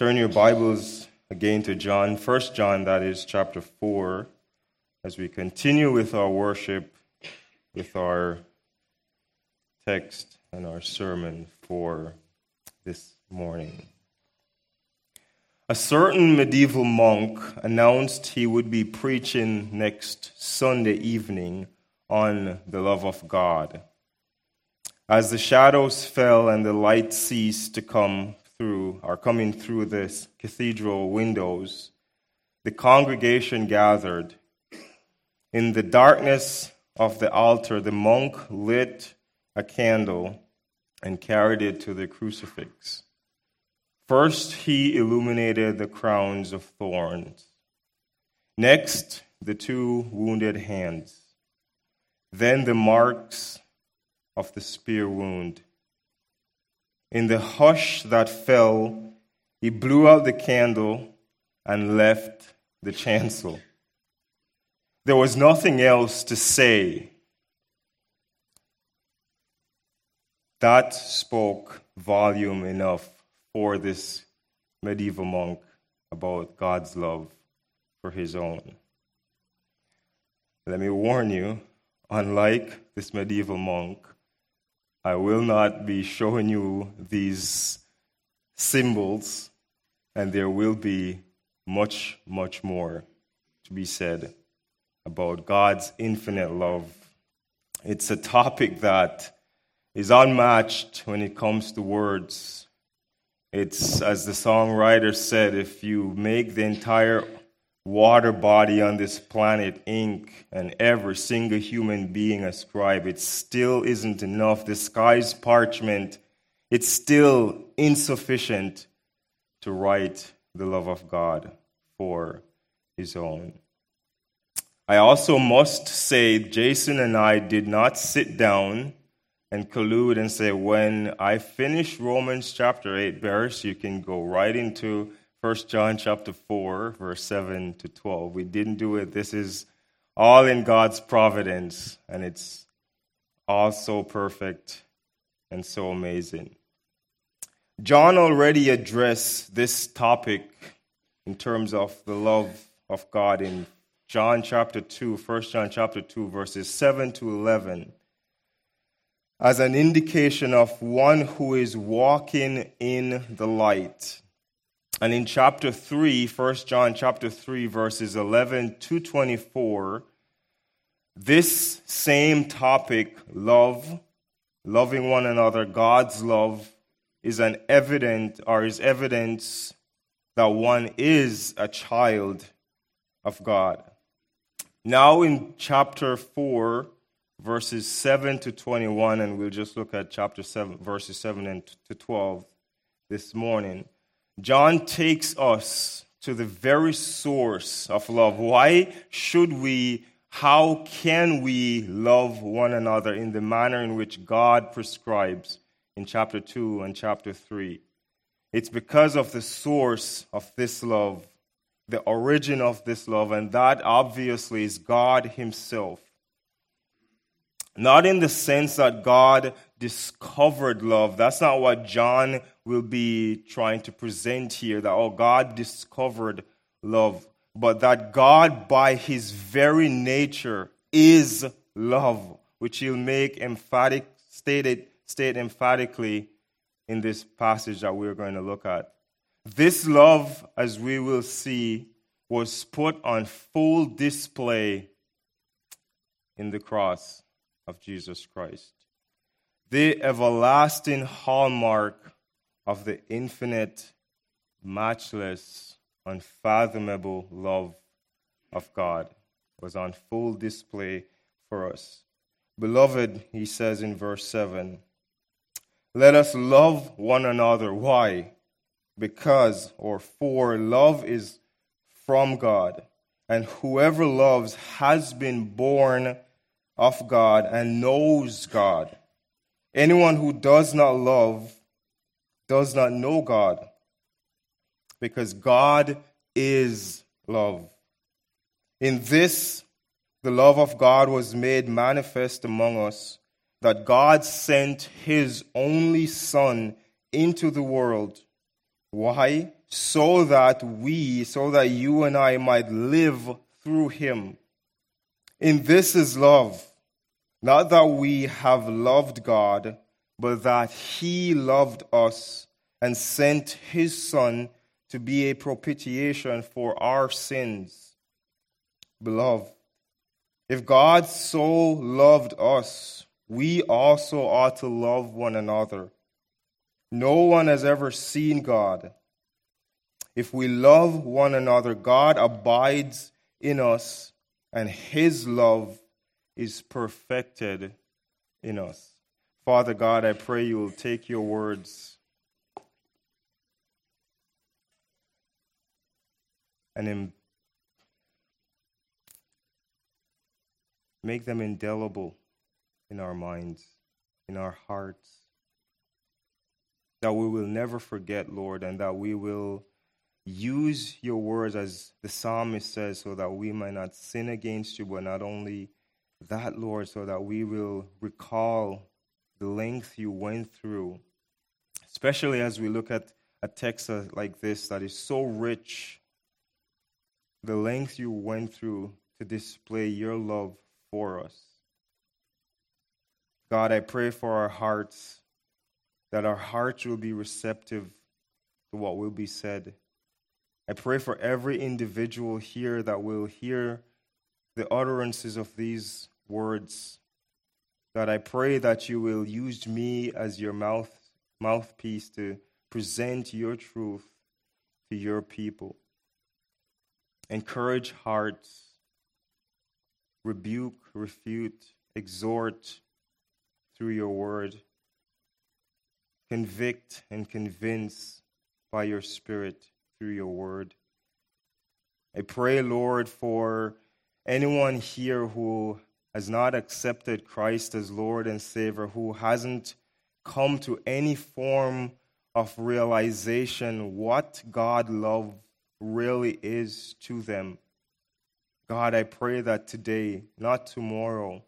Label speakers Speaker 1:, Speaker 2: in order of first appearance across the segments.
Speaker 1: Turn your Bibles again to John, 1 John, that is chapter 4, as we continue with our worship, with our text and our sermon for this morning. A certain medieval monk announced he would be preaching next Sunday evening on the love of God. As the shadows fell and the light ceased to come through are coming through this cathedral windows, the congregation gathered. In the darkness of the altar, the monk lit a candle and carried it to the crucifix. First, he illuminated the crowns of thorns. Next, the two wounded hands. Then the marks of the spear wound. In the hush that fell, he blew out the candle and left the chancel. There was nothing else to say. That spoke volume enough for this medieval monk about God's love for his own. Let me warn you, unlike this medieval monk, I will not be showing you these symbols, and there will be much, much more to be said about God's infinite love. It's a topic that is unmatched when it comes to words. It's, as the songwriter said, if you make the entire water body on this planet ink and every single human being a scribe, it still isn't enough. The sky's parchment, it's still insufficient to write the love of God for his own. I also must say, Jason and I did not sit down and collude and say, when I finish Romans chapter 8 verse, you can go right into 1 John chapter 4, verse 7 to 12. We didn't do it. This is all in God's providence, and it's all so perfect and so amazing. John already addressed this topic in terms of the love of God in John chapter 2, 1 John chapter 2, verses 7 to 11, as an indication of one who is walking in the light. And in chapter 3, 1 John chapter 3, verses 11 to 24, this same topic, love, loving one another, God's love, is an evident or is evidence that one is a child of God. Now in chapter 4, verses 7 to 21, and we'll just look at chapter 7, verses 7 and to 12 this morning. John takes us to the very source of love. Why should we, how can we love one another in the manner in which God prescribes in chapter 2 and chapter 3? It's because of the source of this love, the origin of this love, and that obviously is God Himself. Not in the sense that God discovered love. That's not what John will be trying to present here that, oh, God discovered love, but that God, by his very nature, is love, which he'll make emphatic, stated, state emphatically in this passage that we're going to look at. This love, as we will see, was put on full display in the cross of Jesus Christ. The everlasting hallmark of the infinite, matchless, unfathomable love of God was on full display for us. Beloved, he says in verse 7, let us love one another. Why? Because or for love is from God, and whoever loves has been born of God and knows God. Anyone who does not love does not know God, because God is love. In this, the love of God was made manifest among us, that God sent his only Son into the world Why? So that we, so that you and I might live through him. In this is love. Not that we have loved God, but that he loved us and sent his Son to be a propitiation for our sins. Beloved, if God so loved us, we also ought to love one another. No one has ever seen God. If we love one another, God abides in us, and his love is perfected in us. Father God, I pray you will take your words and make them indelible in our minds, in our hearts. That we will never forget, Lord, and that we will use your words as the psalmist says, so that we might not sin against you, but not only that, Lord, so that we will recall the length you went through, especially as we look at a text uh, like this that is so rich, the length you went through to display your love for us. God, I pray for our hearts, that our hearts will be receptive to what will be said. I pray for every individual here that will hear the utterances of these words. God, I pray that you will use me as your mouth, mouthpiece to present your truth to your people. Encourage hearts rebuke, refute, exhort through your word, convict and convince by your spirit through your word. I pray, Lord, for anyone here who has not accepted Christ as Lord and Savior, who hasn't come to any form of realization what God love really is to them. God, I pray that today, not tomorrow,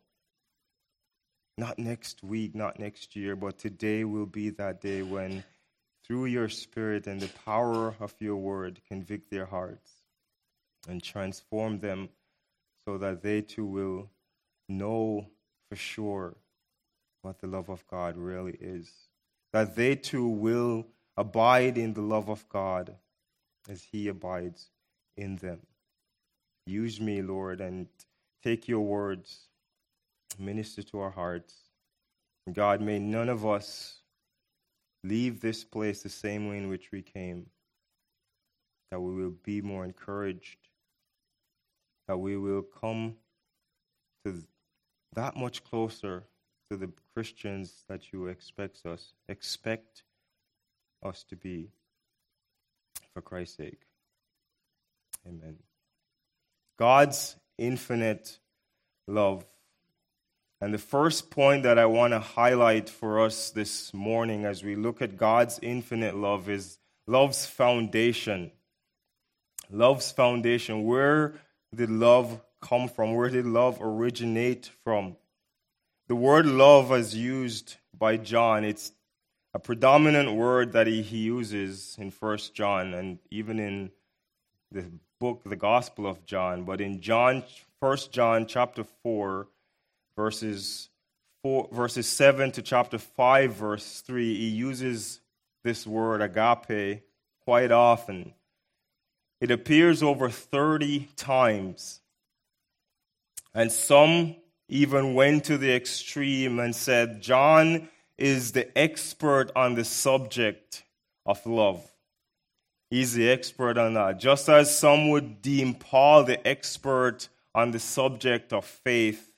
Speaker 1: not next week, not next year, but today will be that day when, through your Spirit and the power of your word, convict their hearts and transform them so that they too will know for sure what the love of God really is. That they too will abide in the love of God as He abides in them. Use me, Lord, and take your words, minister to our hearts. God, may none of us leave this place the same way in which we came, that we will be more encouraged, that we will come to that much closer to the Christians that you expect us expect us to be for Christ's sake. Amen. God's infinite love. And the first point that I want to highlight for us this morning as we look at God's infinite love is love's foundation. Love's foundation. Where did love come from? Where did love originate from? The word love, as used by John, it's a predominant word that he, he uses in First John and even in the book, the Gospel of John, but in John, 1 John chapter 4, verses, 4, verses 7 to chapter 5, verse 3, he uses this word agape quite often. It appears over 30 times. And some even went to the extreme and said, John is the expert on the subject of love. He's the expert on that. Just as some would deem Paul the expert on the subject of faith,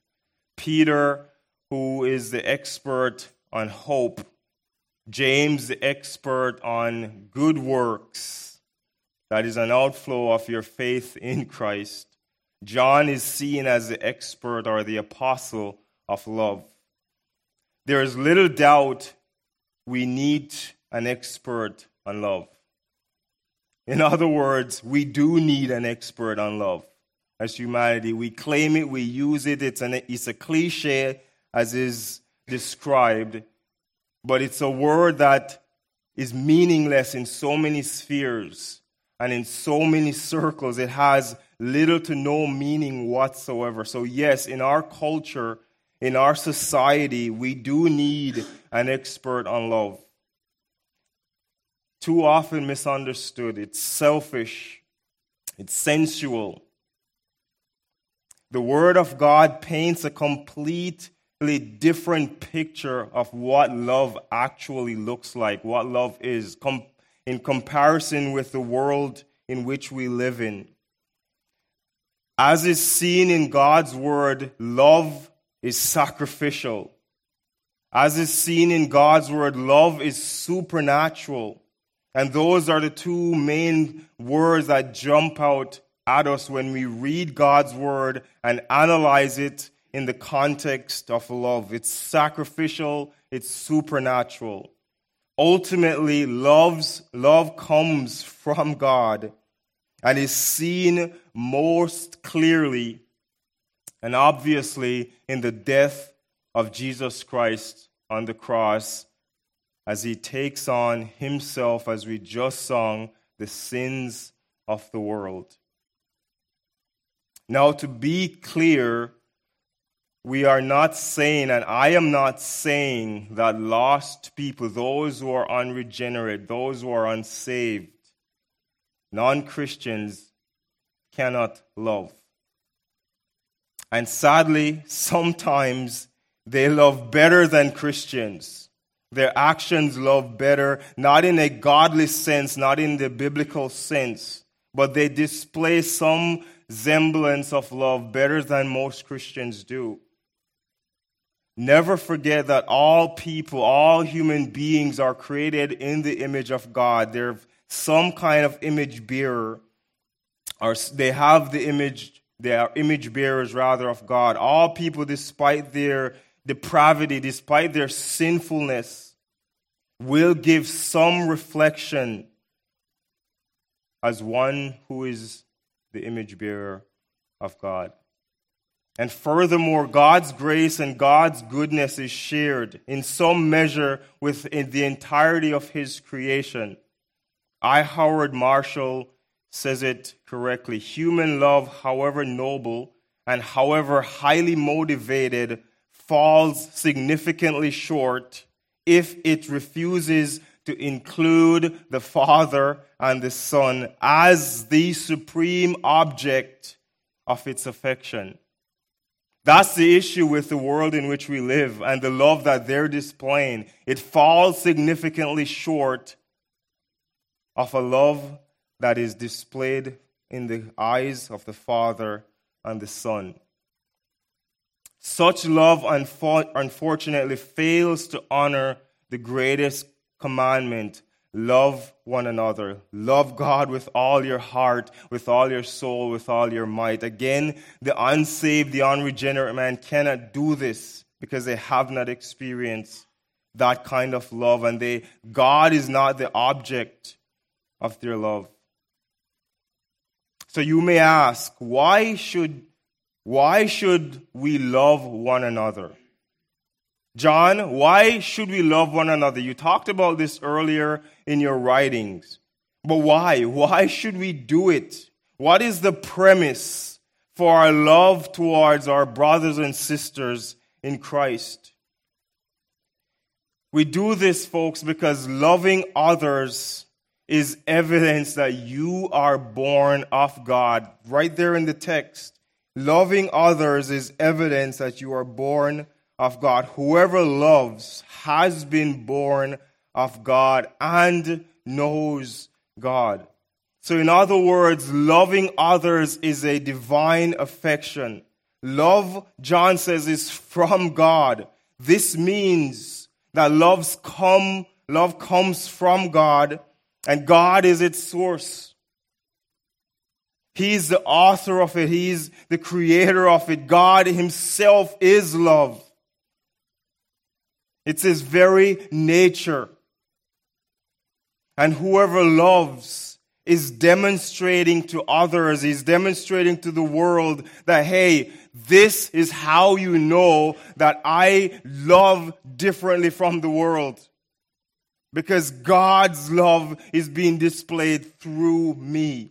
Speaker 1: Peter, who is the expert on hope, James, the expert on good works, that is an outflow of your faith in Christ. John is seen as the expert or the apostle of love. There is little doubt we need an expert on love. In other words, we do need an expert on love as humanity. We claim it, we use it, it's, an, it's a cliche as is described, but it's a word that is meaningless in so many spheres and in so many circles. It has little to no meaning whatsoever. So, yes, in our culture, in our society, we do need an expert on love. Too often misunderstood. It's selfish, it's sensual. The Word of God paints a completely different picture of what love actually looks like, what love is, com- in comparison with the world in which we live in. As is seen in God's Word, love is sacrificial. As is seen in God's Word, love is supernatural. And those are the two main words that jump out at us when we read God's word and analyze it in the context of love. It's sacrificial, it's supernatural. Ultimately, love's, love comes from God and is seen most clearly and obviously in the death of Jesus Christ on the cross as he takes on himself, as we just sung, the sins of the world. Now, to be clear, we are not saying, and I am not saying, that lost people, those who are unregenerate, those who are unsaved, non Christians, cannot love. And sadly, sometimes they love better than Christians. Their actions love better, not in a godly sense, not in the biblical sense, but they display some semblance of love better than most Christians do. Never forget that all people, all human beings are created in the image of God. They're some kind of image bearer, or they have the image, they are image bearers rather of God. All people, despite their depravity, despite their sinfulness, will give some reflection as one who is the image bearer of God. And furthermore, God's grace and God's goodness is shared in some measure with the entirety of His creation. I. Howard Marshall says it correctly. Human love, however noble and however highly motivated, falls significantly short if it refuses to include the Father and the Son as the supreme object of its affection. That's the issue with the world in which we live and the love that they're displaying. It falls significantly short of a love that is displayed in the eyes of the Father and the Son. Such love, unfortunately, fails to honor the greatest commandment love one another. Love God with all your heart, with all your soul, with all your might. Again, the unsaved, the unregenerate man cannot do this because they have not experienced that kind of love and they God is not the object of their love. So you may ask, why should why should we love one another? John, why should we love one another? You talked about this earlier in your writings. But why? Why should we do it? What is the premise for our love towards our brothers and sisters in Christ? We do this, folks, because loving others is evidence that you are born of God. Right there in the text. Loving others is evidence that you are born of God. Whoever loves has been born of God and knows God. So, in other words, loving others is a divine affection. Love, John says, is from God. This means that love's come, love comes from God, and God is its source. He's the author of it. He's the creator of it. God himself is love. It's his very nature. And whoever loves is demonstrating to others, is demonstrating to the world that, hey, this is how you know that I love differently from the world. Because God's love is being displayed through me.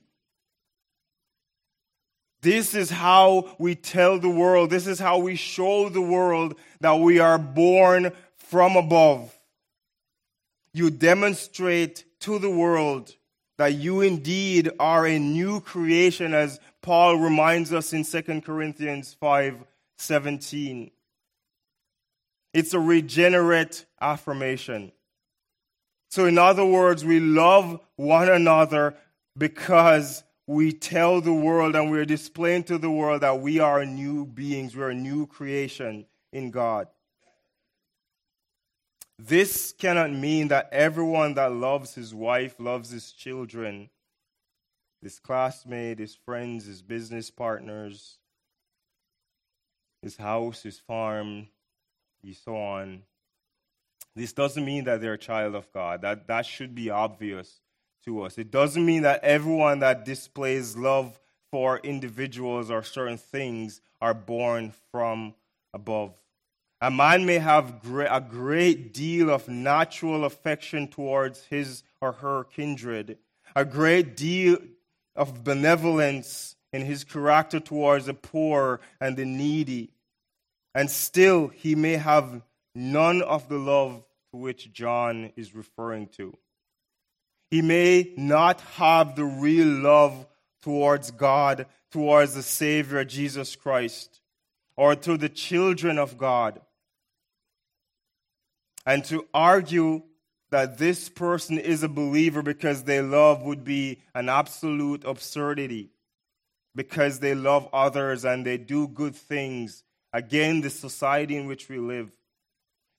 Speaker 1: This is how we tell the world, this is how we show the world that we are born from above. You demonstrate to the world that you indeed are a new creation, as Paul reminds us in 2 Corinthians 5 17. It's a regenerate affirmation. So, in other words, we love one another because we tell the world and we're displaying to the world that we are new beings, we're a new creation in God. This cannot mean that everyone that loves his wife loves his children, his classmate, his friends, his business partners, his house, his farm, and so on. This doesn't mean that they're a child of God. That, that should be obvious to us. It doesn't mean that everyone that displays love for individuals or certain things are born from above. A man may have a great deal of natural affection towards his or her kindred, a great deal of benevolence in his character towards the poor and the needy, and still he may have none of the love to which John is referring to. He may not have the real love towards God, towards the Savior Jesus Christ, or to the children of God. And to argue that this person is a believer because they love would be an absolute absurdity. Because they love others and they do good things. Again, the society in which we live.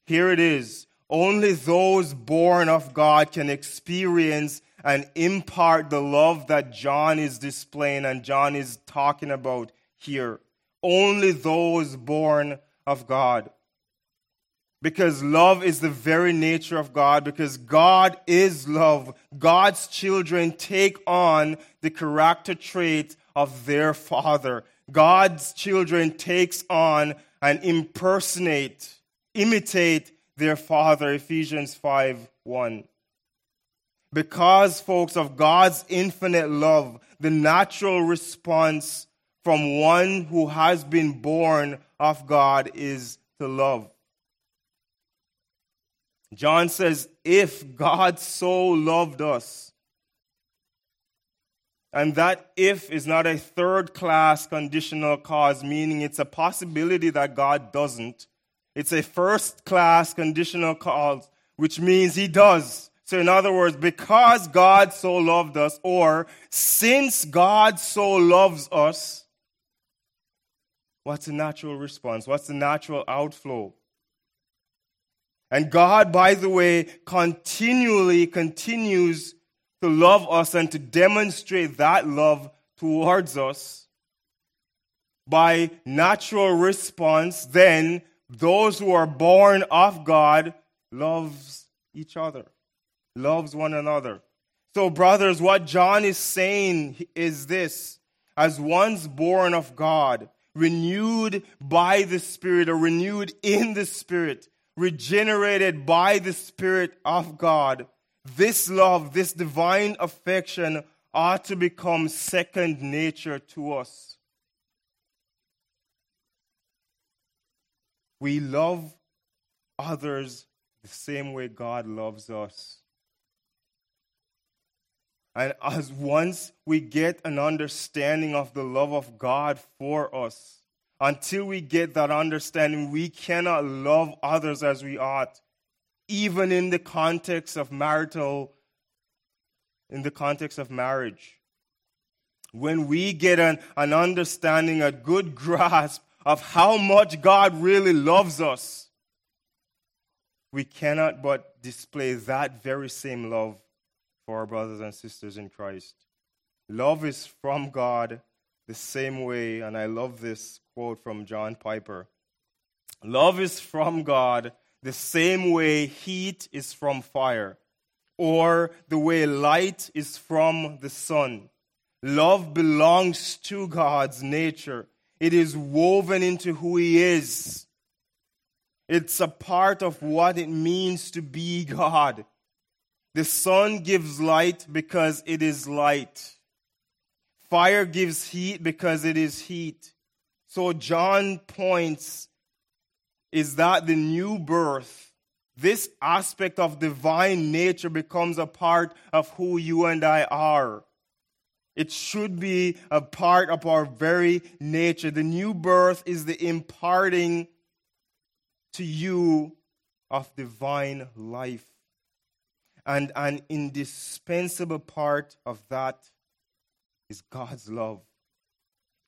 Speaker 1: Here it is only those born of God can experience and impart the love that John is displaying and John is talking about here. Only those born of God. Because love is the very nature of God, because God is love. God's children take on the character trait of their father. God's children takes on and impersonate, imitate their Father, Ephesians 5 1. Because, folks, of God's infinite love, the natural response from one who has been born of God is to love. John says, if God so loved us, and that if is not a third class conditional clause, meaning it's a possibility that God doesn't. It's a first class conditional clause, which means he does. So, in other words, because God so loved us, or since God so loves us, what's the natural response? What's the natural outflow? And God, by the way, continually continues to love us and to demonstrate that love towards us by natural response, then those who are born of God loves each other, loves one another. So, brothers, what John is saying is this as one's born of God, renewed by the Spirit, or renewed in the Spirit, regenerated by the Spirit of God, this love, this divine affection ought to become second nature to us. We love others the same way God loves us. And as once we get an understanding of the love of God for us, until we get that understanding, we cannot love others as we ought, even in the context of marital, in the context of marriage. When we get an, an understanding, a good grasp of how much God really loves us, we cannot but display that very same love for our brothers and sisters in Christ. Love is from God the same way, and I love this quote from John Piper. Love is from God the same way heat is from fire, or the way light is from the sun. Love belongs to God's nature it is woven into who He is. It's a part of what it means to be God. The sun gives light because it is light. Fire gives heat because it is heat. So John points is that the new birth, this aspect of divine nature becomes a part of who you and I are. It should be a part of our very nature. The new birth is the imparting to you of divine life. And an indispensable part of that is God's love.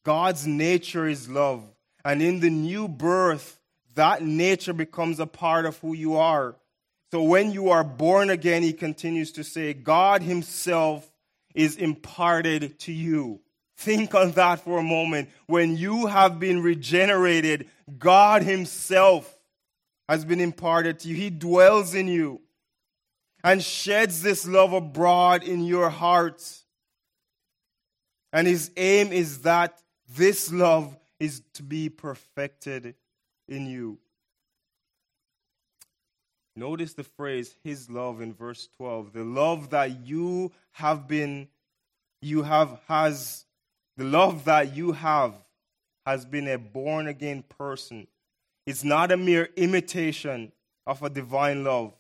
Speaker 1: God's nature is love. And in the new birth, that nature becomes a part of who you are. So when you are born again, he continues to say, God himself is imparted to you. Think on that for a moment. When you have been regenerated, God himself has been imparted to you. He dwells in you and sheds this love abroad in your hearts. And his aim is that this love is to be perfected in you. Notice the phrase his love in verse 12. The love that you have been you have has the love that you have has been a born again person. It's not a mere imitation of a divine love.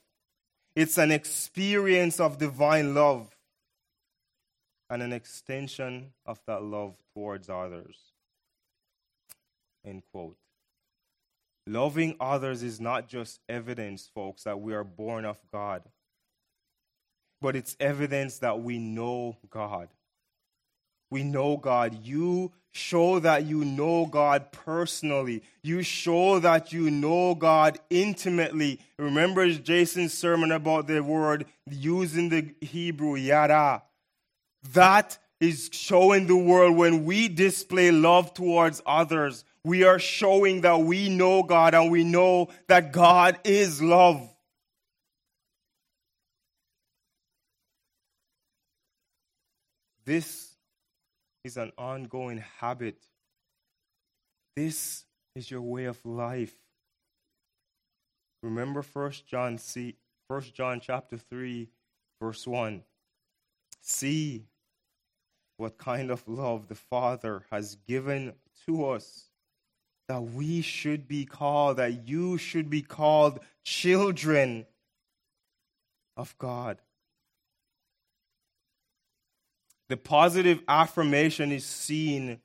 Speaker 1: It's an experience of divine love and an extension of that love towards others. End quote. Loving others is not just evidence, folks, that we are born of God, but it's evidence that we know God. We know God. You show that you know God personally. You show that you know God intimately. Remember Jason's sermon about the word using the Hebrew yada. That is showing the world when we display love towards others, we are showing that we know God and we know that God is love. This is an ongoing habit. This is your way of life. Remember 1 John see 1 John chapter 3 verse 1. See what kind of love the Father has given to us that we should be called that you should be called children of God. The positive affirmation is seen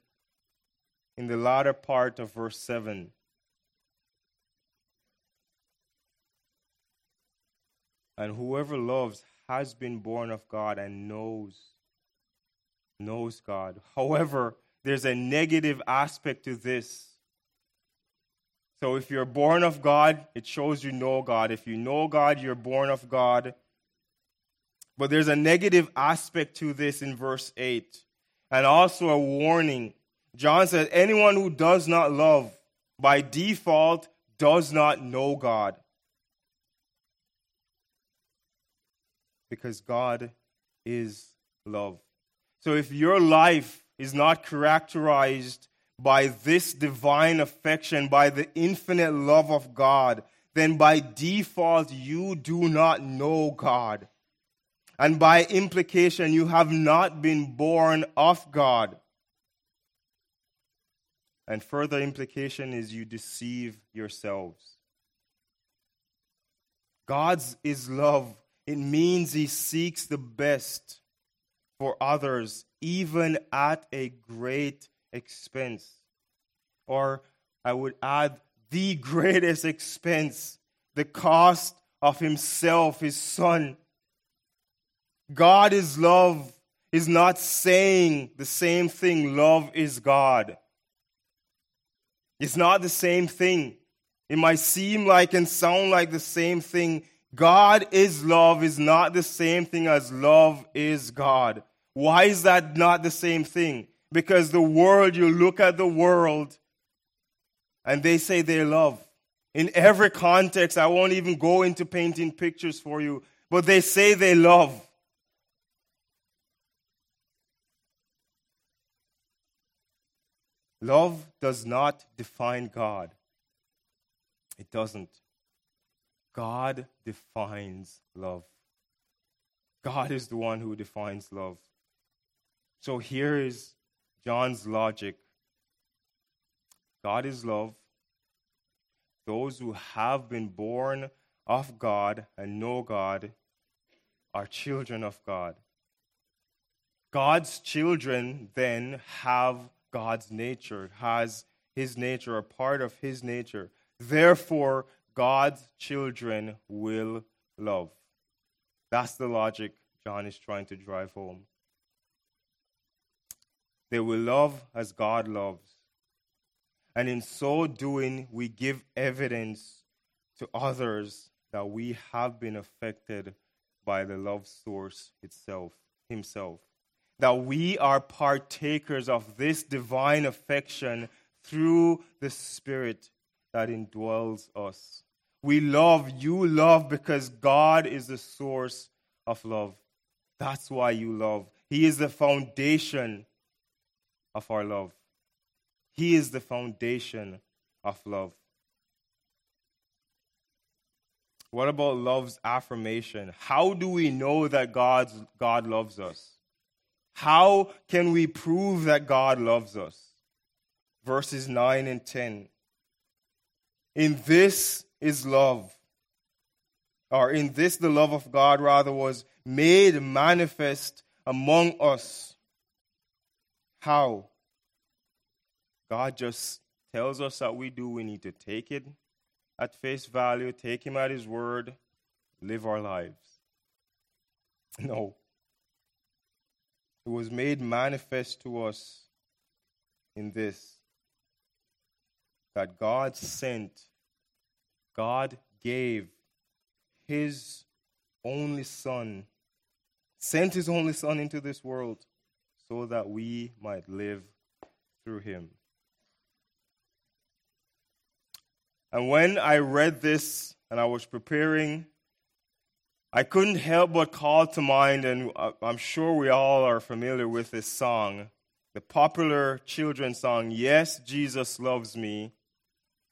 Speaker 1: in the latter part of verse 7. And whoever loves has been born of God and knows knows God. However, there's a negative aspect to this. So if you're born of God, it shows you know God. If you know God, you're born of God. But there's a negative aspect to this in verse 8, and also a warning. John said, Anyone who does not love by default does not know God. Because God is love. So if your life is not characterized by this divine affection, by the infinite love of God, then by default you do not know God and by implication, you have not been born of God. And further implication is you deceive yourselves. God's is love. It means he seeks the best for others, even at a great expense. Or I would add, the greatest expense, the cost of himself, his son, God is love is not saying the same thing, love is God. It's not the same thing. It might seem like and sound like the same thing. God is love is not the same thing as love is God. Why is that not the same thing? Because the world, you look at the world and they say they love. In every context, I won't even go into painting pictures for you, but they say they love. Love does not define God. It doesn't. God defines love. God is the one who defines love. So here is John's logic God is love. Those who have been born of God and know God are children of God. God's children then have God's nature, has his nature, a part of his nature. Therefore, God's children will love. That's the logic John is trying to drive home. They will love as God loves. And in so doing, we give evidence to others that we have been affected by the love source itself, Himself. That we are partakers of this divine affection through the Spirit that indwells us. We love, you love because God is the source of love. That's why you love. He is the foundation of our love. He is the foundation of love. What about love's affirmation? How do we know that God's, God loves us? How can we prove that God loves us? Verses 9 and 10. In this is love, or in this the love of God rather was made manifest among us. How? God just tells us that we do, we need to take it at face value, take Him at His word, live our lives. No. It was made manifest to us in this that God sent, God gave His only Son, sent His only Son into this world so that we might live through Him. And when I read this and I was preparing, I couldn't help but call to mind, and I'm sure we all are familiar with this song, the popular children's song, Yes, Jesus Loves Me.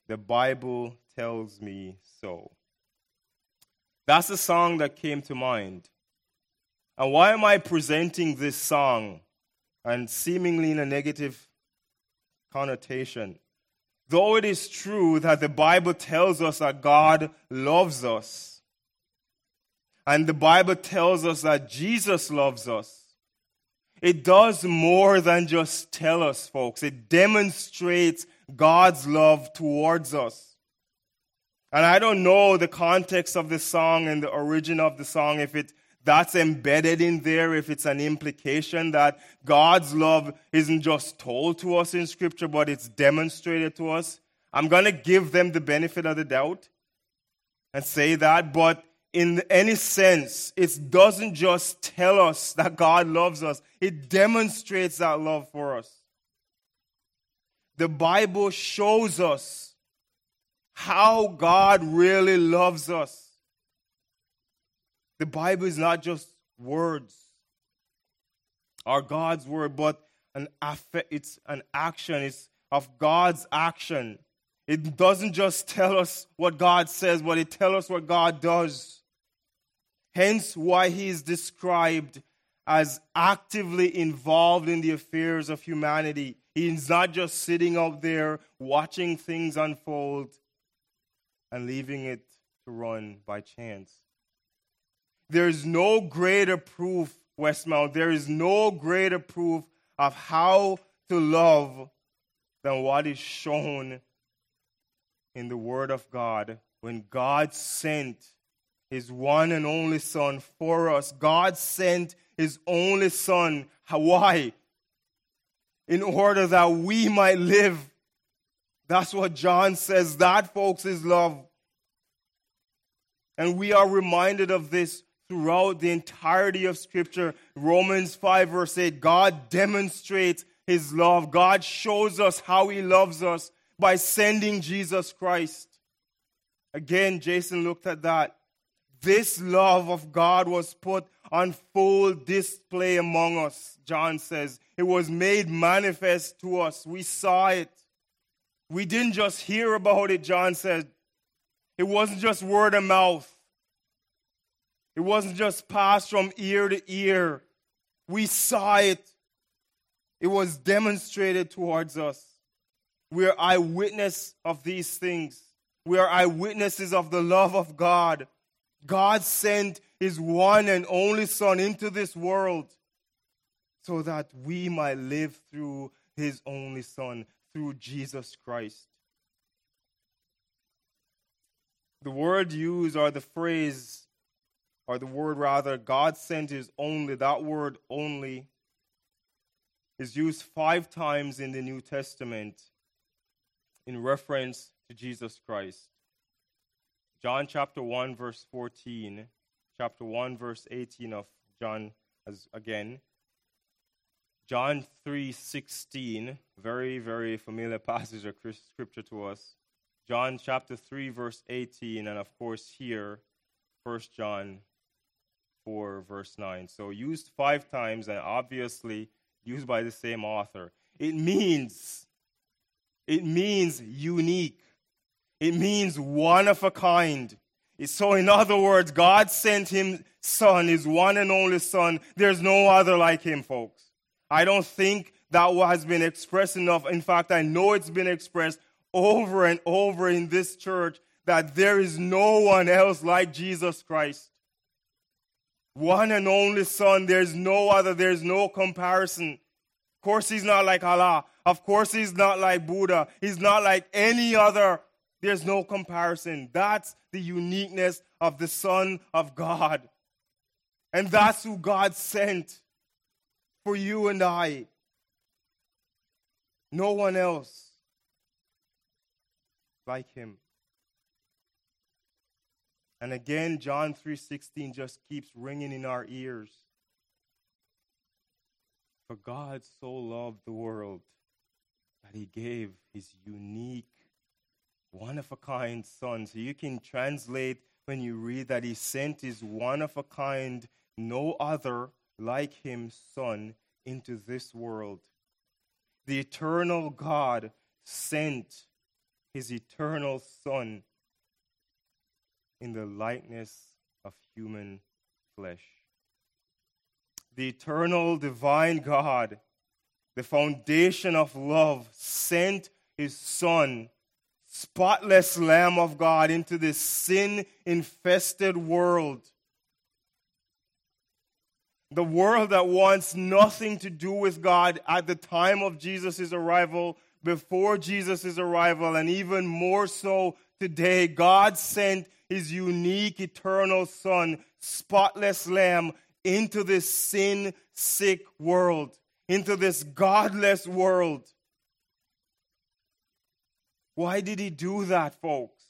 Speaker 1: The Bible tells me so. That's the song that came to mind. And why am I presenting this song and seemingly in a negative connotation? Though it is true that the Bible tells us that God loves us, and the Bible tells us that Jesus loves us, it does more than just tell us, folks. It demonstrates God's love towards us. And I don't know the context of the song and the origin of the song, if it that's embedded in there, if it's an implication that God's love isn't just told to us in Scripture, but it's demonstrated to us. I'm going to give them the benefit of the doubt and say that, but in any sense, it doesn't just tell us that God loves us, it demonstrates that love for us. The Bible shows us how God really loves us. The Bible is not just words or God's word, but an it's an action. It's of God's action. It doesn't just tell us what God says, but it tells us what God does. Hence, why he is described as actively involved in the affairs of humanity. He's not just sitting out there watching things unfold and leaving it to run by chance. There is no greater proof, Westmount, there is no greater proof of how to love than what is shown in the Word of God when God sent His one and only Son for us. God sent His only Son. Hawaii, In order that we might live. That's what John says. That, folks, is love. And we are reminded of this throughout the entirety of Scripture. Romans 5, verse 8 God demonstrates His love. God shows us how He loves us by sending Jesus Christ. Again, Jason looked at that. This love of God was put on full display among us, John says. It was made manifest to us. We saw it. We didn't just hear about it, John said. It wasn't just word of mouth. It wasn't just passed from ear to ear. We saw it. It was demonstrated towards us. We are eyewitness of these things. We are eyewitnesses of the love of God. God sent his one and only Son into this world so that we might live through his only Son, through Jesus Christ. The word used or the phrase, or the word rather, God sent his only, that word only is used five times in the New Testament in reference to Jesus Christ. John chapter 1, verse 14, chapter 1, verse 18 of John as again. John 3:16, very very familiar passage of scripture to us. John chapter 3 verse 18 and of course here 1 John 4 verse 9. So used 5 times and obviously used by the same author. It means it means unique. It means one of a kind. So, in other words, God sent him son, his one and only son. There's no other like him, folks. I don't think that has been expressed enough. In fact, I know it's been expressed over and over in this church that there is no one else like Jesus Christ. One and only Son, there's no other, there's no comparison. Of course, he's not like Allah. Of course, he's not like Buddha. He's not like any other there's no comparison. That's the uniqueness of the Son of God. And that's who God sent for you and I. No one else like him. And again John 3:16 just keeps ringing in our ears. For God so loved the world that he gave his unique one of a kind son. So you can translate when you read that he sent his one of a kind, no other like him son into this world. The eternal God sent his eternal son in the likeness of human flesh. The eternal divine God, the foundation of love, sent his son spotless Lamb of God into this sin infested world. The world that wants nothing to do with God at the time of Jesus' arrival, before Jesus' arrival, and even more so today. God sent his unique eternal Son, spotless Lamb, into this sin sick world, into this godless world. Why did he do that, folks?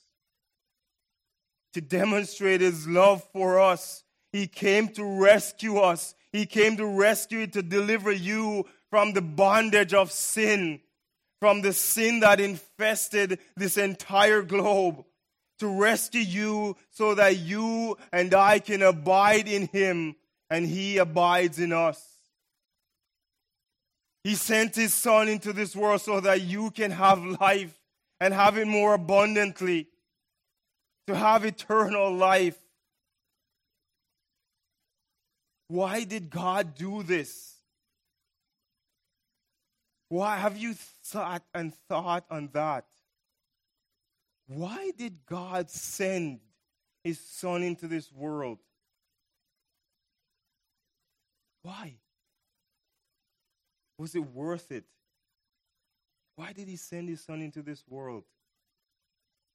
Speaker 1: To demonstrate his love for us. He came to rescue us. He came to rescue, to deliver you from the bondage of sin, from the sin that infested this entire globe, to rescue you so that you and I can abide in him and he abides in us. He sent his son into this world so that you can have life and have it more abundantly, to have eternal life. Why did God do this? Why have you thought and thought on that? Why did God send his son into this world? Why? Was it worth it? Why did he send his son into this world?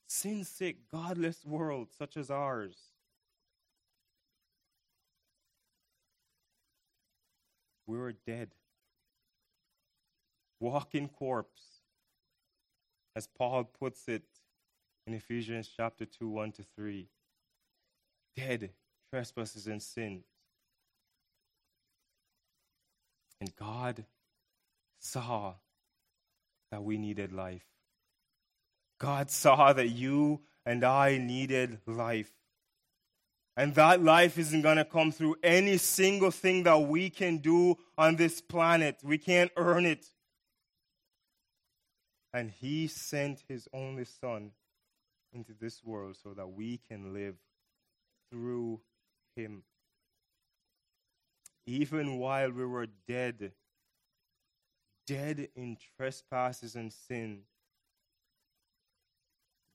Speaker 1: Sin sick, godless world such as ours. We were dead, walking corpse, as Paul puts it in Ephesians chapter 2, 1 to 3. Dead, trespasses, and sins. And God saw that we needed life. God saw that you and I needed life. And that life isn't going to come through any single thing that we can do on this planet. We can't earn it. And He sent His only Son into this world so that we can live through him. Even while we were dead, dead in trespasses and sin,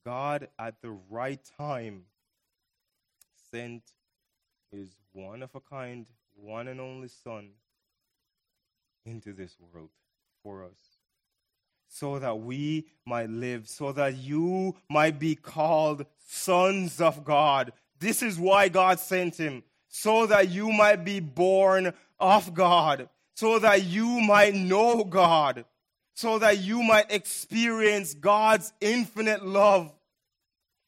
Speaker 1: God at the right time sent his one of a kind, one and only Son into this world for us. So that we might live, so that you might be called sons of God. This is why God sent him, so that you might be born of God, so that you might know God, so that you might experience God's infinite love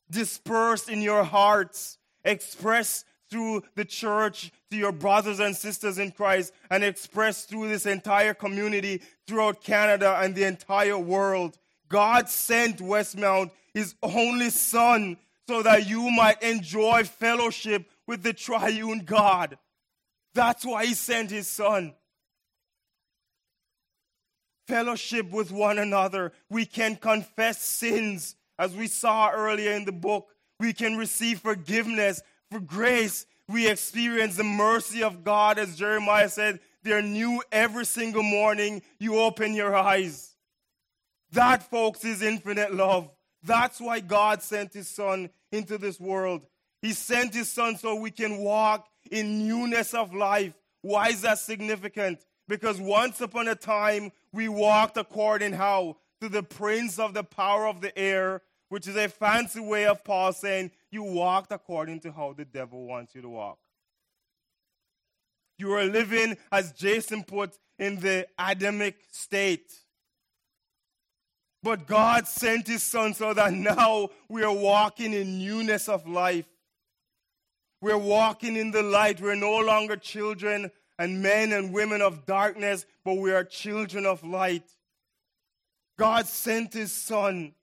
Speaker 1: dispersed in your hearts, expressed through the church to your brothers and sisters in Christ, and expressed through this entire community throughout Canada and the entire world. God sent Westmount his only son so that you might enjoy fellowship with the triune God. That's why he sent his son. Fellowship with one another. We can confess sins, as we saw earlier in the book. We can receive forgiveness for grace. We experience the mercy of God, as Jeremiah said, they're new every single morning you open your eyes. That, folks, is infinite love. That's why God sent His Son into this world. He sent His Son so we can walk in newness of life. Why is that significant? Because once upon a time, we walked according how? To the prince of the power of the air, which is a fancy way of Paul saying you walked according to how the devil wants you to walk. You are living, as Jason put, in the Adamic state. But God sent his son so that now we are walking in newness of life. We're walking in the light. We're no longer children and men and women of darkness, but we are children of light. God sent his son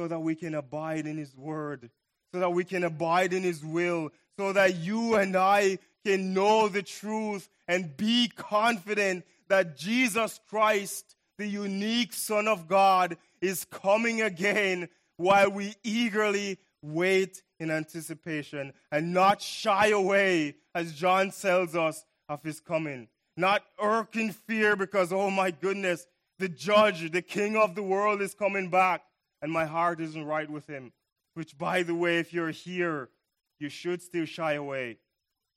Speaker 1: so that we can abide in his word, so that we can abide in his will, so that you and I can know the truth and be confident that Jesus Christ the unique Son of God, is coming again while we eagerly wait in anticipation and not shy away, as John tells us, of his coming. Not irk in fear because, oh my goodness, the judge, the king of the world is coming back and my heart isn't right with him. Which, by the way, if you're here, you should still shy away.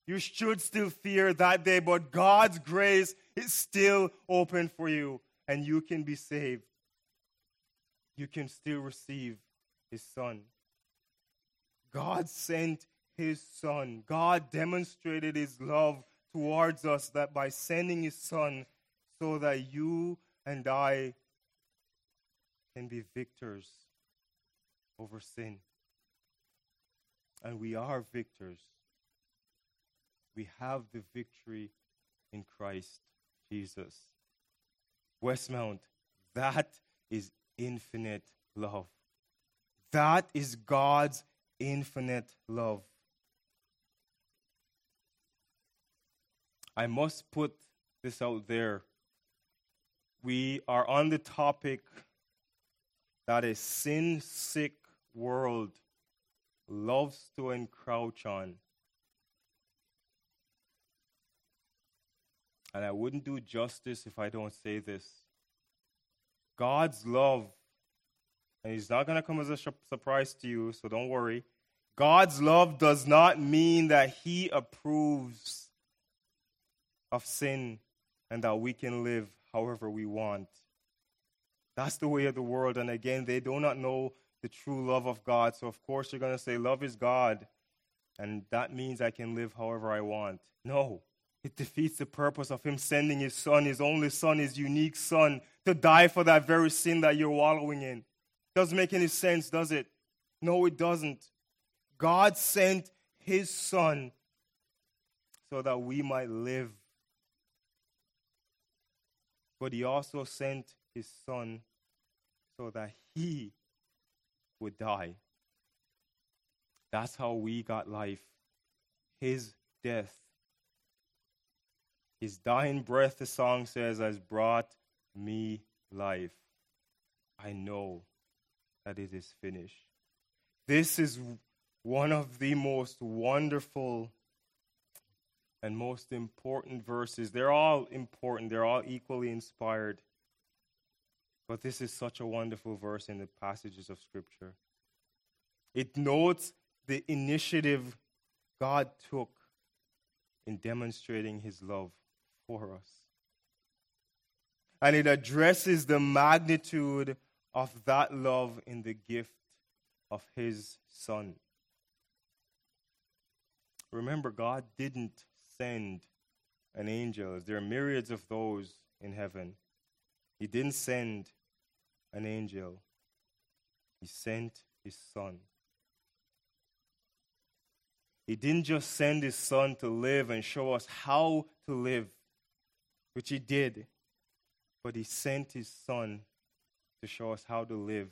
Speaker 1: You should still fear that day, but God's grace is still open for you and you can be saved. You can still receive His Son. God sent His Son. God demonstrated His love towards us that by sending His Son so that you and I can be victors over sin. And we are victors. We have the victory in Christ Jesus. Westmount, that is infinite love. That is God's infinite love. I must put this out there. We are on the topic that a sin sick world loves to encroach on. and I wouldn't do justice if I don't say this. God's love, and He's not going to come as a surprise to you, so don't worry. God's love does not mean that He approves of sin and that we can live however we want. That's the way of the world. And again, they do not know the true love of God. So, of course, you're going to say, Love is God. And that means I can live however I want. No. It defeats the purpose of him sending his son, his only son, his unique son, to die for that very sin that you're wallowing in. Doesn't make any sense, does it? No, it doesn't. God sent his son so that we might live. But he also sent his son so that he would die. That's how we got life. His death his dying breath, the song says, has brought me life. I know that it is finished. This is one of the most wonderful and most important verses. They're all important, they're all equally inspired. But this is such a wonderful verse in the passages of Scripture. It notes the initiative God took in demonstrating his love for us. And it addresses the magnitude of that love in the gift of his Son. Remember, God didn't send an angel. There are myriads of those in heaven. He didn't send an angel, He sent His Son. He didn't just send His Son to live and show us how to live, which He did, but He sent His Son to show us how to live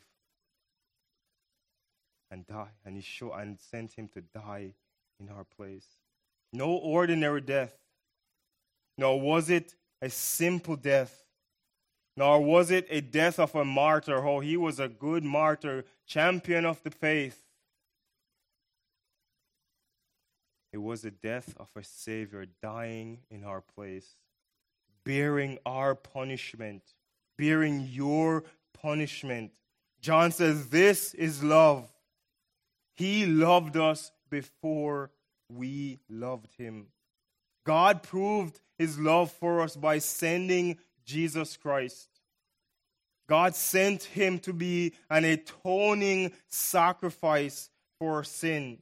Speaker 1: and die. And He show, and sent Him to die in our place. No ordinary death. Nor was it a simple death. Nor was it a death of a martyr. Oh, he was a good martyr, champion of the faith. It was the death of a Savior dying in our place, bearing our punishment, bearing your punishment. John says, This is love. He loved us before we loved him. God proved his love for us by sending Jesus Christ. God sent him to be an atoning sacrifice for sin.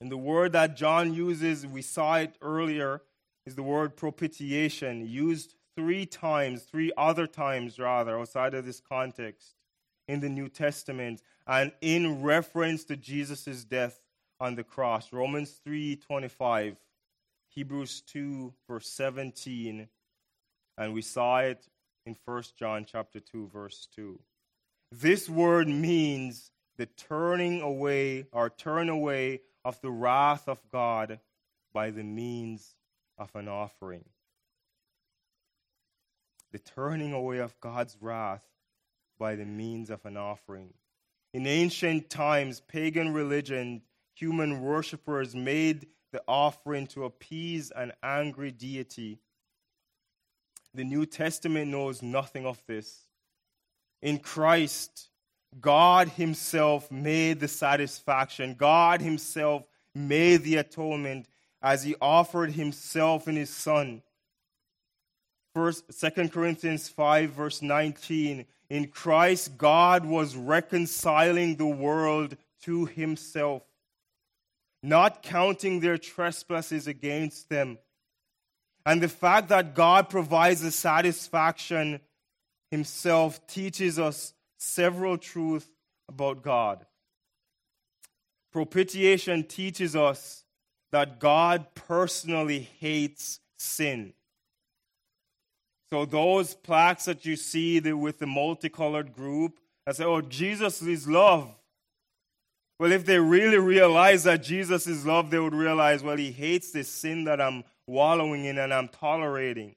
Speaker 1: And the word that John uses, we saw it earlier, is the word propitiation, used three times, three other times rather, outside of this context in the New Testament, and in reference to Jesus' death on the cross. Romans 3:25, Hebrews 2 verse 17, and we saw it in 1 John chapter 2 verse 2. This word means the turning away or turn away of the wrath of God by the means of an offering. The turning away of God's wrath by the means of an offering. In ancient times, pagan religion human worshippers made the offering to appease an angry deity. The New Testament knows nothing of this. In Christ, God Himself made the satisfaction. God Himself made the atonement as He offered Himself in His Son. First, 2 Corinthians 5, verse 19. In Christ, God was reconciling the world to Himself not counting their trespasses against them. And the fact that God provides the satisfaction himself teaches us several truths about God. Propitiation teaches us that God personally hates sin. So those plaques that you see with the multicolored group that say, oh, Jesus is love. Well, if they really realize that Jesus is love, they would realize, well, he hates this sin that I'm wallowing in and I'm tolerating.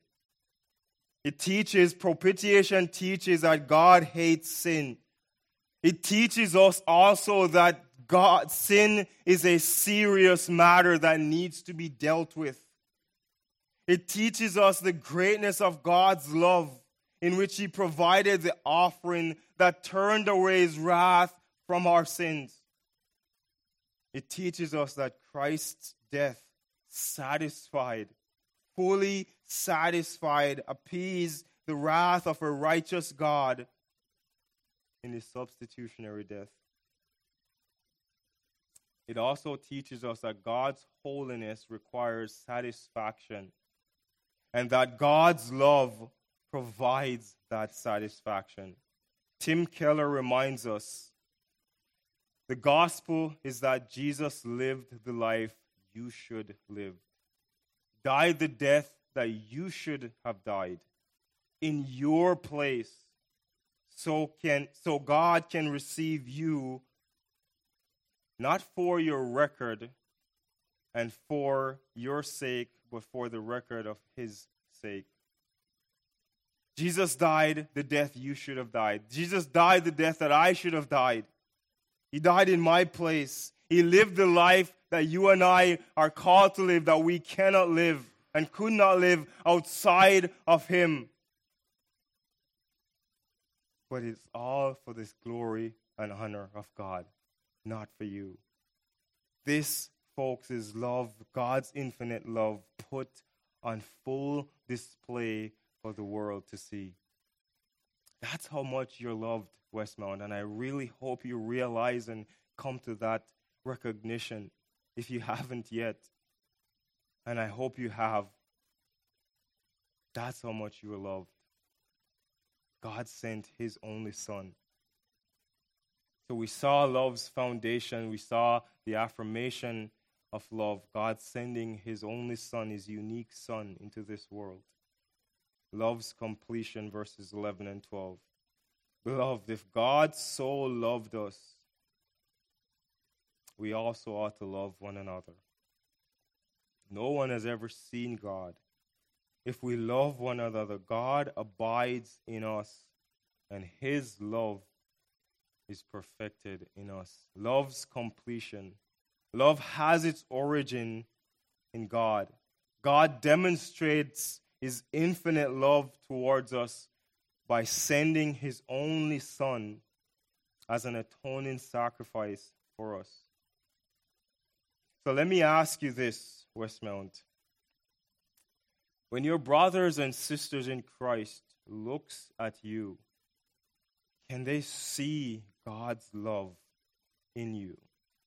Speaker 1: It teaches, propitiation teaches that God hates sin. It teaches us also that God, sin is a serious matter that needs to be dealt with. It teaches us the greatness of God's love, in which He provided the offering that turned away His wrath from our sins. It teaches us that Christ's death satisfied, fully satisfied, appeased the wrath of a righteous God in his substitutionary death. It also teaches us that God's holiness requires satisfaction and that God's love provides that satisfaction. Tim Keller reminds us the gospel is that Jesus lived the life you should live, Die the death that you should have died in your place so can so God can receive you not for your record and for your sake but for the record of his sake. Jesus died the death you should have died. Jesus died the death that I should have died. He died in my place. He lived the life that you and I are called to live, that we cannot live and could not live outside of Him. But it's all for this glory and honor of God, not for you. This, folks, is love, God's infinite love, put on full display for the world to see. That's how much you're loved, Westmount, and I really hope you realize and come to that recognition if you haven't yet. And I hope you have. That's how much you are loved. God sent his only son. So we saw love's foundation, we saw the affirmation of love, God sending his only son, his unique son, into this world. Love's completion, verses 11 and 12. Beloved, if God so loved us, we also ought to love one another. No one has ever seen God. If we love one another, God abides in us, and his love is perfected in us. Love's completion. Love has its origin in God. God demonstrates his infinite love towards us by sending his only Son as an atoning sacrifice for us. So let me ask you this, Westmount. When your brothers and sisters in Christ looks at you, can they see God's love in you?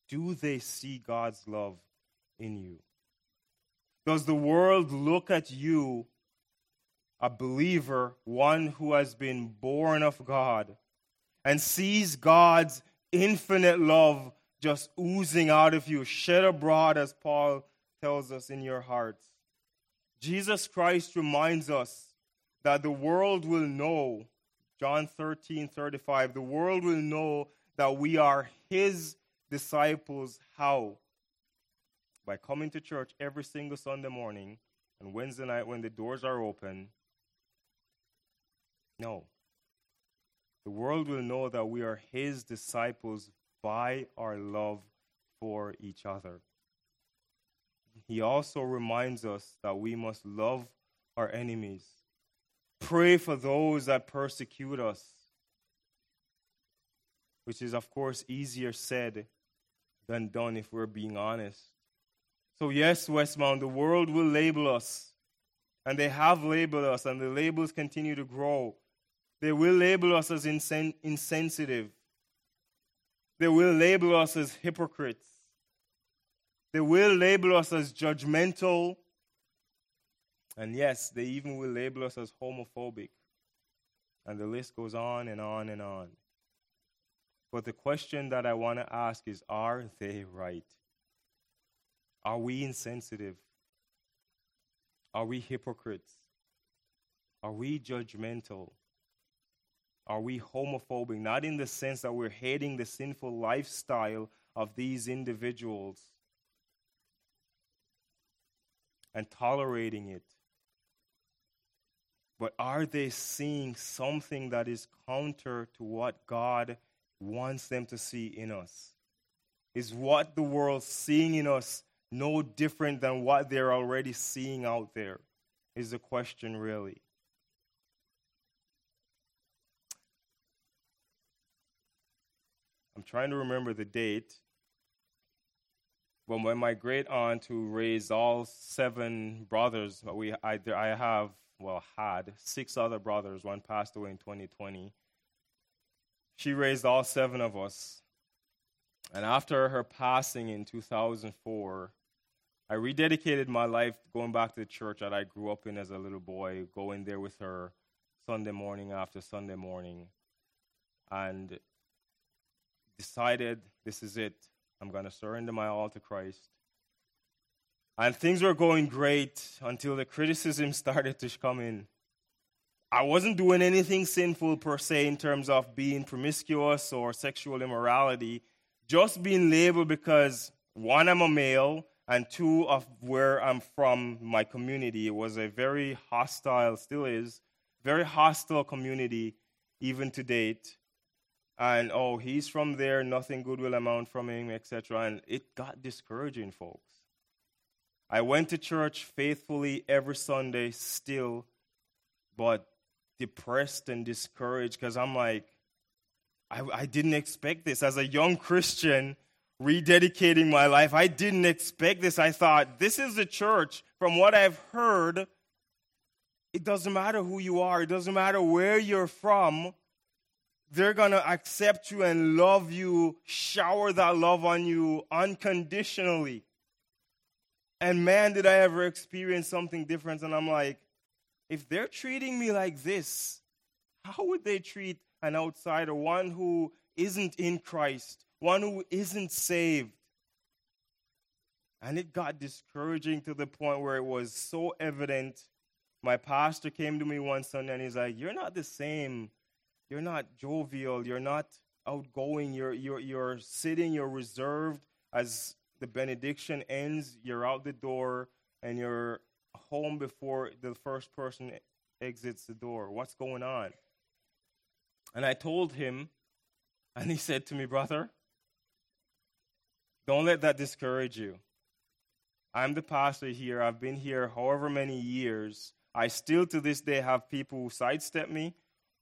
Speaker 1: Do they see God's love in you? Does the world look at you, a believer, one who has been born of God, and sees God's infinite love just oozing out of you, shed abroad, as Paul tells us, in your hearts? Jesus Christ reminds us that the world will know John 13, 35. The world will know that we are his disciples. How? By coming to church every single Sunday morning and Wednesday night when the doors are open. No. The world will know that we are his disciples by our love for each other. He also reminds us that we must love our enemies Pray for those that persecute us, which is, of course, easier said than done if we're being honest. So, yes, Westmount, the world will label us, and they have labeled us, and the labels continue to grow. They will label us as insen- insensitive. They will label us as hypocrites. They will label us as judgmental and yes, they even will label us as homophobic. And the list goes on and on and on. But the question that I want to ask is are they right? Are we insensitive? Are we hypocrites? Are we judgmental? Are we homophobic? Not in the sense that we're hating the sinful lifestyle of these individuals and tolerating it, but are they seeing something that is counter to what God wants them to see in us? Is what the world's seeing in us no different than what they're already seeing out there? Is the question really. Trying to remember the date. But when my great aunt, who raised all seven brothers, we I, I have well, had six other brothers. One passed away in 2020. She raised all seven of us. And after her passing in 2004, I rededicated my life going back to the church that I grew up in as a little boy, going there with her Sunday morning after Sunday morning, and decided this is it. I'm going to surrender my all to Christ. And things were going great until the criticism started to come in. I wasn't doing anything sinful per se in terms of being promiscuous or sexual immorality, just being labeled because one, I'm a male, and two, of where I'm from, my community. It was a very hostile, still is, very hostile community, even to date. And oh, he's from there, nothing good will amount from him, etc. And it got discouraging, folks. I went to church faithfully every Sunday still, but depressed and discouraged because I'm like, I, I didn't expect this. As a young Christian, rededicating my life, I didn't expect this. I thought, this is the church. From what I've heard, it doesn't matter who you are, it doesn't matter where you're from they're going to accept you and love you, shower that love on you unconditionally. And man, did I ever experience something different. And I'm like, if they're treating me like this, how would they treat an outsider, one who isn't in Christ, one who isn't saved? And it got discouraging to the point where it was so evident. My pastor came to me one Sunday and he's like, You're not the same you're not jovial, you're not outgoing, you're, you're, you're sitting, you're reserved. As the benediction ends, you're out the door and you're home before the first person exits the door. What's going on? And I told him, and he said to me, Brother, don't let that discourage you. I'm the pastor here. I've been here however many years. I still to this day have people who sidestep me,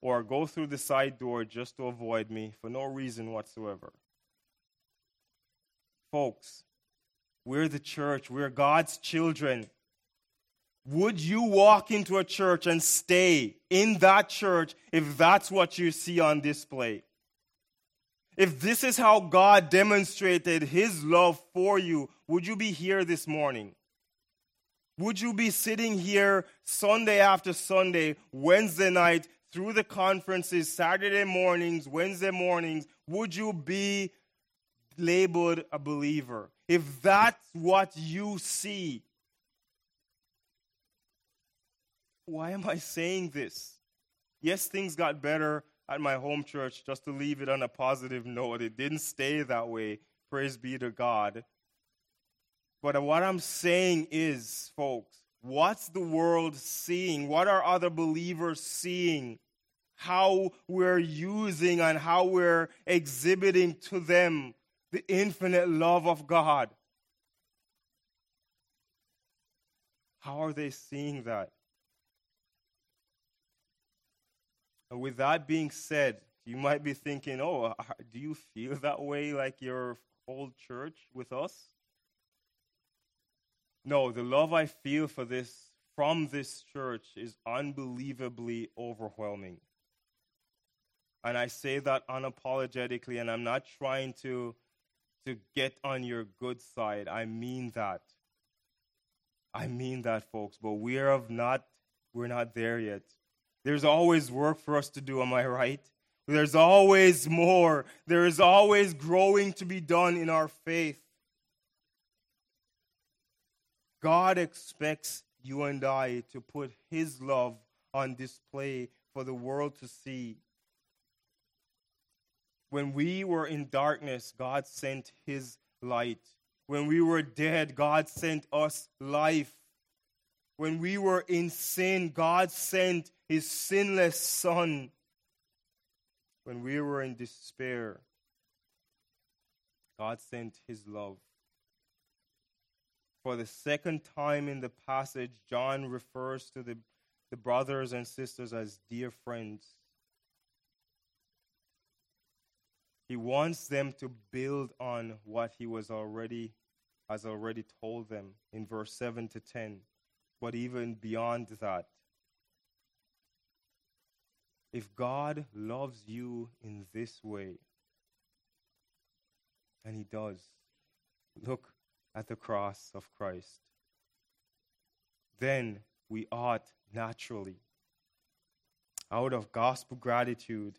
Speaker 1: or go through the side door just to avoid me for no reason whatsoever. Folks, we're the church, we're God's children. Would you walk into a church and stay in that church if that's what you see on display? If this is how God demonstrated his love for you, would you be here this morning? Would you be sitting here Sunday after Sunday, Wednesday night, through the conferences, Saturday mornings, Wednesday mornings, would you be labeled a believer? If that's what you see, why am I saying this? Yes, things got better at my home church, just to leave it on a positive note. It didn't stay that way. Praise be to God. But what I'm saying is, folks, what's the world seeing? What are other believers seeing? How we're using and how we're exhibiting to them the infinite love of God. How are they seeing that? And with that being said, you might be thinking, oh, uh, do you feel that way like your old church with us? No, the love I feel for this from this church is unbelievably overwhelming. And I say that unapologetically, and I'm not trying to, to get on your good side. I mean that. I mean that, folks. But we're of not we're not there yet. There's always work for us to do, am I right? There's always more. There is always growing to be done in our faith. God expects you and I to put His love on display for the world to see. When we were in darkness, God sent his light. When we were dead, God sent us life. When we were in sin, God sent his sinless Son. When we were in despair, God sent his love. For the second time in the passage, John refers to the, the brothers and sisters as dear friends. He wants them to build on what he was already has already told them in verse 7 to 10. But even beyond that, if God loves you in this way, and he does, look at the cross of Christ, then we ought naturally, out of gospel gratitude,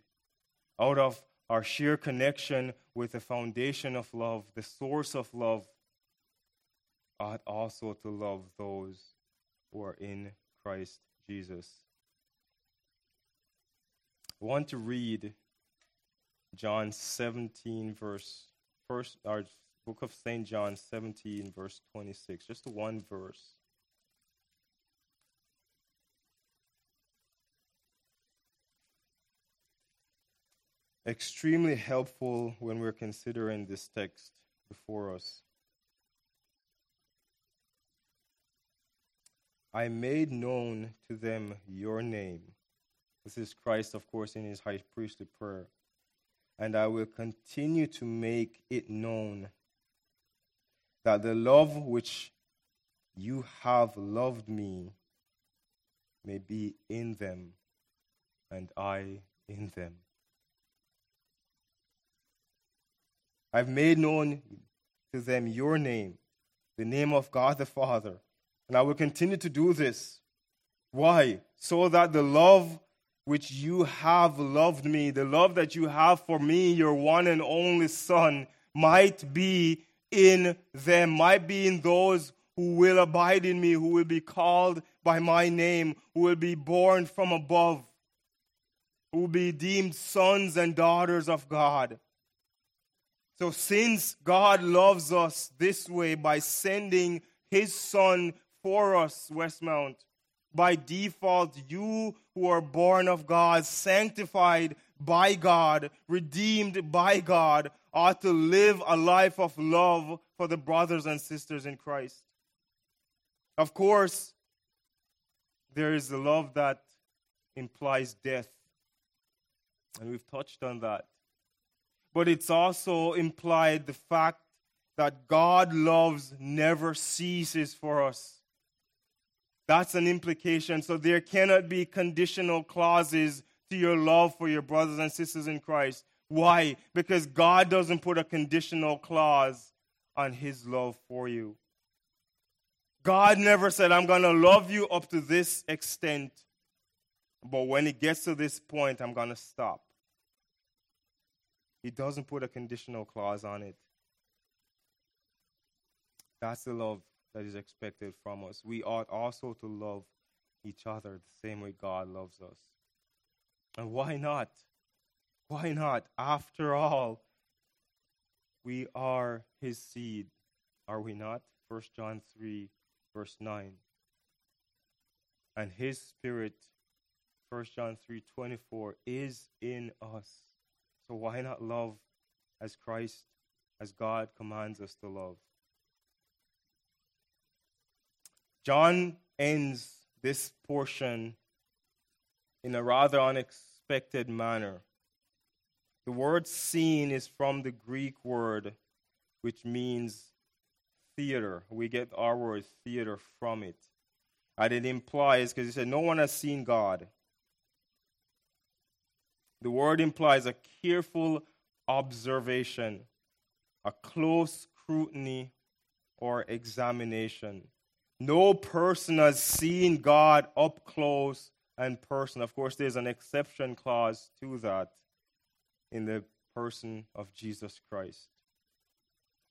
Speaker 1: out of our sheer connection with the foundation of love, the source of love, ought also to love those who are in Christ Jesus. I want to read John 17, verse first, our book of St. John 17, verse 26, just one verse. Extremely helpful when we're considering this text before us. I made known to them your name. This is Christ, of course, in his high priestly prayer. And I will continue to make it known that the love which you have loved me may be in them, and I in them. I've made known to them your name, the name of God the Father and I will continue to do this. Why? So that the love which you have loved me, the love that you have for me, your one and only Son, might be in them, might be in those who will abide in me, who will be called by my name, who will be born from above, who will be deemed sons and daughters of God. So, since God loves us this way by sending his Son for us, Westmount. By default, you who are born of God, sanctified by God, redeemed by God, ought to live a life of love for the brothers and sisters in Christ. Of course, there is a love that implies death. And we've touched on that. But it's also implied the fact that God loves never ceases for us. That's an implication. So there cannot be conditional clauses to your love for your brothers and sisters in Christ. Why? Because God doesn't put a conditional clause on his love for you. God never said, I'm going to love you up to this extent, but when it gets to this point, I'm going to stop. He doesn't put a conditional clause on it. That's the love that is expected from us. We ought also to love each other the same way God loves us. And why not? Why not? After all, we are his seed, are we not? 1 John 3, verse 9. And his spirit, 1 John 3, 24, is in us. So why not love as Christ, as God commands us to love? John ends this portion in a rather unexpected manner. The word seen is from the Greek word which means theater. We get our word theater from it. And it implies, because he said, no one has seen God. The word implies a careful observation, a close scrutiny or examination. No person has seen God up close and personal. Of course, there's an exception clause to that in the person of Jesus Christ.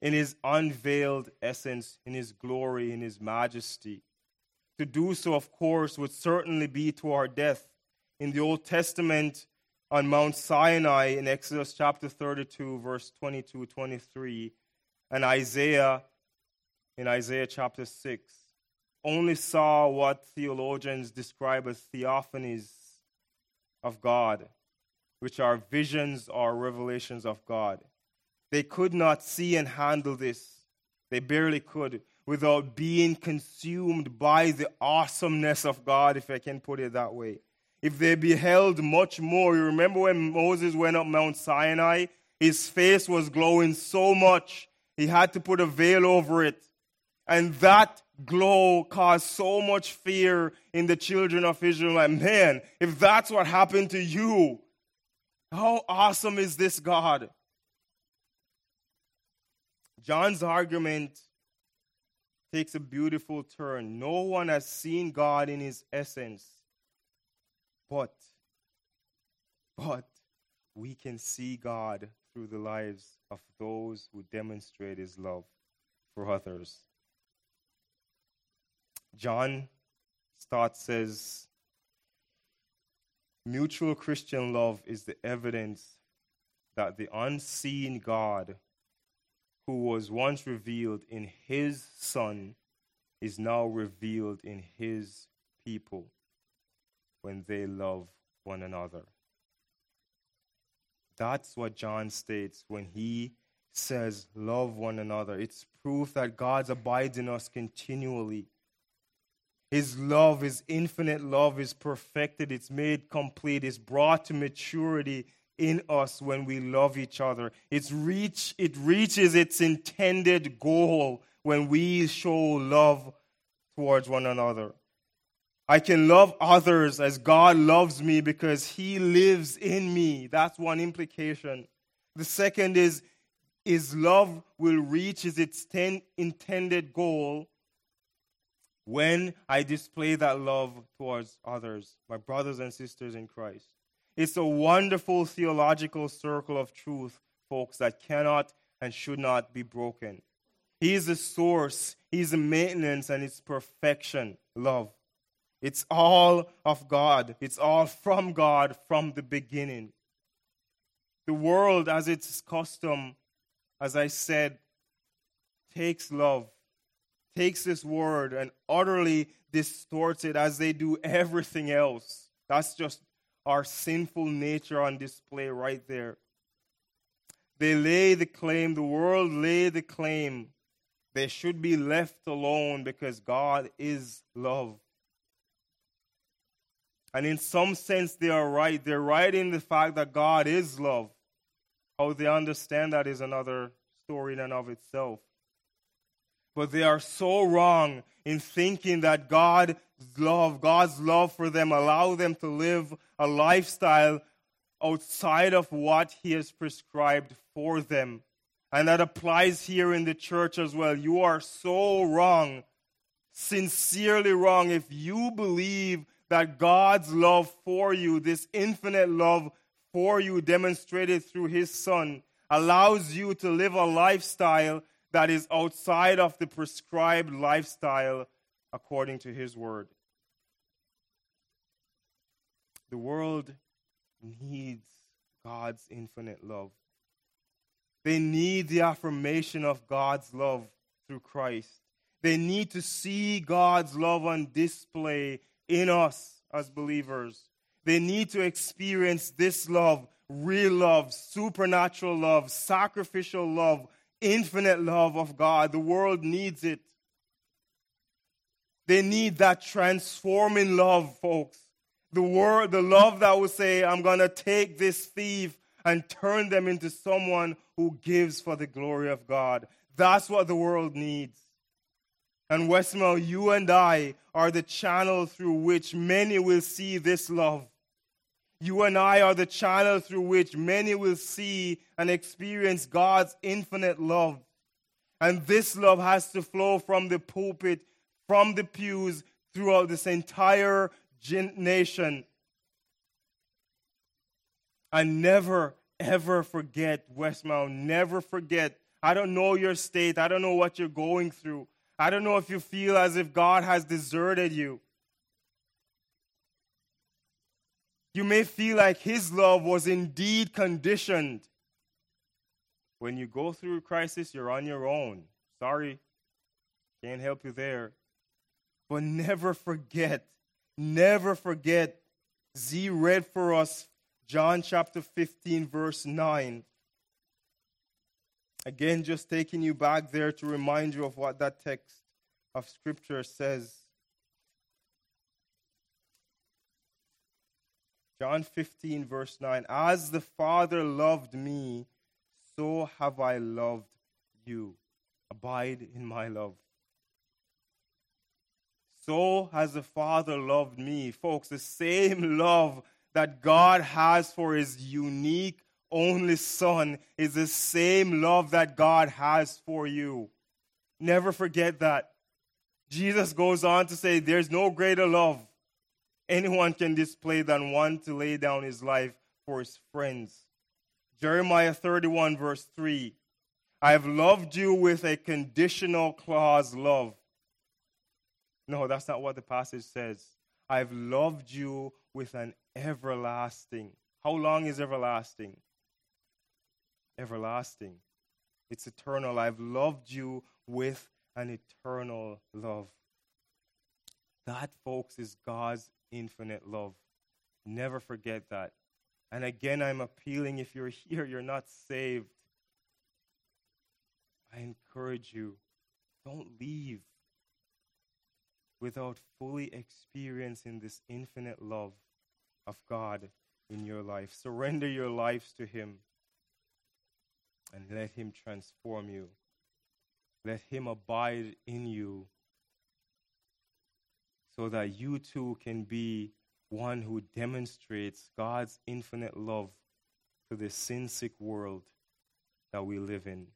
Speaker 1: In his unveiled essence, in his glory, in his majesty. To do so, of course, would certainly be to our death. In the Old Testament, on Mount Sinai, in Exodus chapter 32, verse 22 23, and Isaiah, in Isaiah chapter 6, only saw what theologians describe as theophanies of God, which are visions or revelations of God. They could not see and handle this. They barely could without being consumed by the awesomeness of God, if I can put it that way. If they beheld much more, you remember when Moses went up Mount Sinai? His face was glowing so much, he had to put a veil over it. And that glow caused so much fear in the children of Israel. And man, if that's what happened to you, how awesome is this God? John's argument takes a beautiful turn. No one has seen God in his essence, but, but we can see God through the lives of those who demonstrate his love for others. John Stott says mutual Christian love is the evidence that the unseen God who was once revealed in his Son is now revealed in his people when they love one another. That's what John states when he says, Love one another. It's proof that God abides in us continually. His love, His infinite love, is perfected, it's made complete, it's brought to maturity in us when we love each other. It's reach, it reaches its intended goal when we show love towards one another. I can love others as God loves me because He lives in me. That's one implication. The second is, His love will reach its ten, intended goal when I display that love towards others, my brothers and sisters in Christ. It's a wonderful theological circle of truth, folks, that cannot and should not be broken. He is the source, He's the maintenance, and it's perfection, love. It's all of God. It's all from God from the beginning. The world, as its custom, as I said, takes love, takes this word, and utterly distorts it as they do everything else. That's just our sinful nature on display right there. They lay the claim, the world lay the claim. They should be left alone because God is love. And in some sense, they are right. They're right in the fact that God is love. How they understand that is another story in and of itself. But they are so wrong in thinking that God's love, God's love for them, allow them to live a lifestyle outside of what He has prescribed for them. And that applies here in the church as well. You are so wrong, sincerely wrong, if you believe that God's love for you, this infinite love for you demonstrated through His Son, allows you to live a lifestyle that is outside of the prescribed lifestyle according to His Word. The world needs God's infinite love. They need the affirmation of God's love through Christ. They need to see God's love on display in us as believers. They need to experience this love, real love, supernatural love, sacrificial love, infinite love of God. The world needs it. They need that transforming love, folks. The word, the love that will say, I'm going to take this thief and turn them into someone who gives for the glory of God. That's what the world needs. And Westmount, you and I are the channel through which many will see this love. You and I are the channel through which many will see and experience God's infinite love. And this love has to flow from the pulpit, from the pews, throughout this entire nation. And never, ever forget, Westmount, never forget. I don't know your state, I don't know what you're going through. I don't know if you feel as if God has deserted you. You may feel like His love was indeed conditioned. When you go through a crisis, you're on your own. Sorry, can't help you there. But never forget, never forget. Z read for us John chapter 15, verse 9. Again, just taking you back there to remind you of what that text of Scripture says. John 15, verse 9 As the Father loved me, so have I loved you. Abide in my love. So has the Father loved me. Folks, the same love that God has for his unique only Son is the same love that God has for you. Never forget that. Jesus goes on to say, There's no greater love anyone can display than one to lay down his life for his friends. Jeremiah 31, verse 3 I have loved you with a conditional clause love. No, that's not what the passage says. I've loved you with an everlasting. How long is everlasting? Everlasting. It's eternal. I've loved you with an eternal love. That, folks, is God's infinite love. Never forget that. And again, I'm appealing if you're here, you're not saved. I encourage you, don't leave without fully experiencing this infinite love of God in your life. Surrender your lives to Him and let Him transform you. Let Him abide in you so that you too can be one who demonstrates God's infinite love to this sin sick world that we live in.